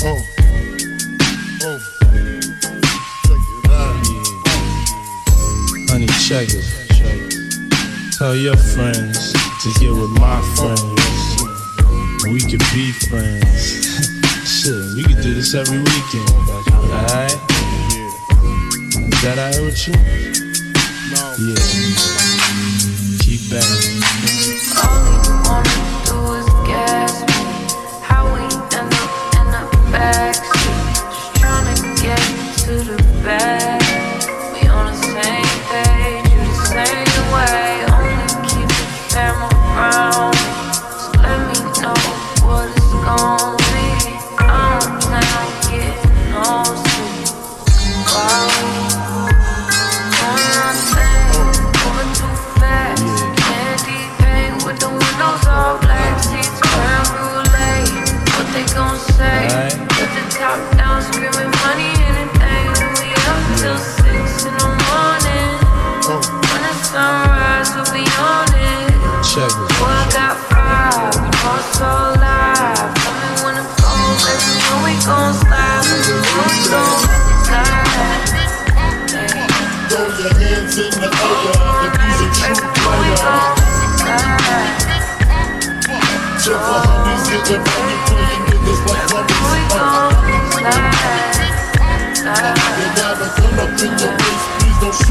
Oh. Oh. Check it out. Honey, check it. Tell your friends to get with my friends. We could be friends. Shit, we could do this every weekend. Alright? Is that alright with you? No. Yeah. Backseat. Just tryna get to the. We on the same page, you the same way. Only keep the fam around. So let me know what it's gon' be. I don't plan on getting no sleep. While we doing nothing, moving too fast. Candy paint with the windows all black, seats creme brulee. What they gon' say? Six in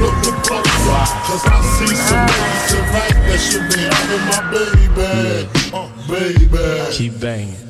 Cause I see some ladies tonight that should be having my baby. Uh, baby. Keep banging.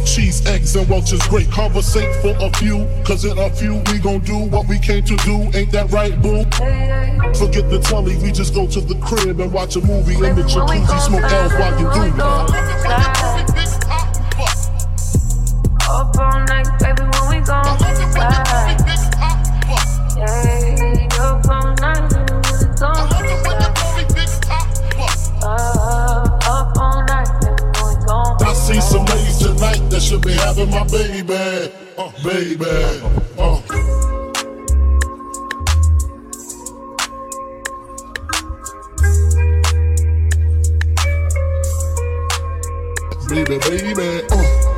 cheese, eggs, and Welch's great. Conversate for a few, cause in a few we gon' do what we came to do. Ain't that right, boo? Forget the telly, we just go to the crib and watch a movie in the jacuzzi, smoke L while you do that. Having my baby, uh, baby, uh. Baby, baby, uh.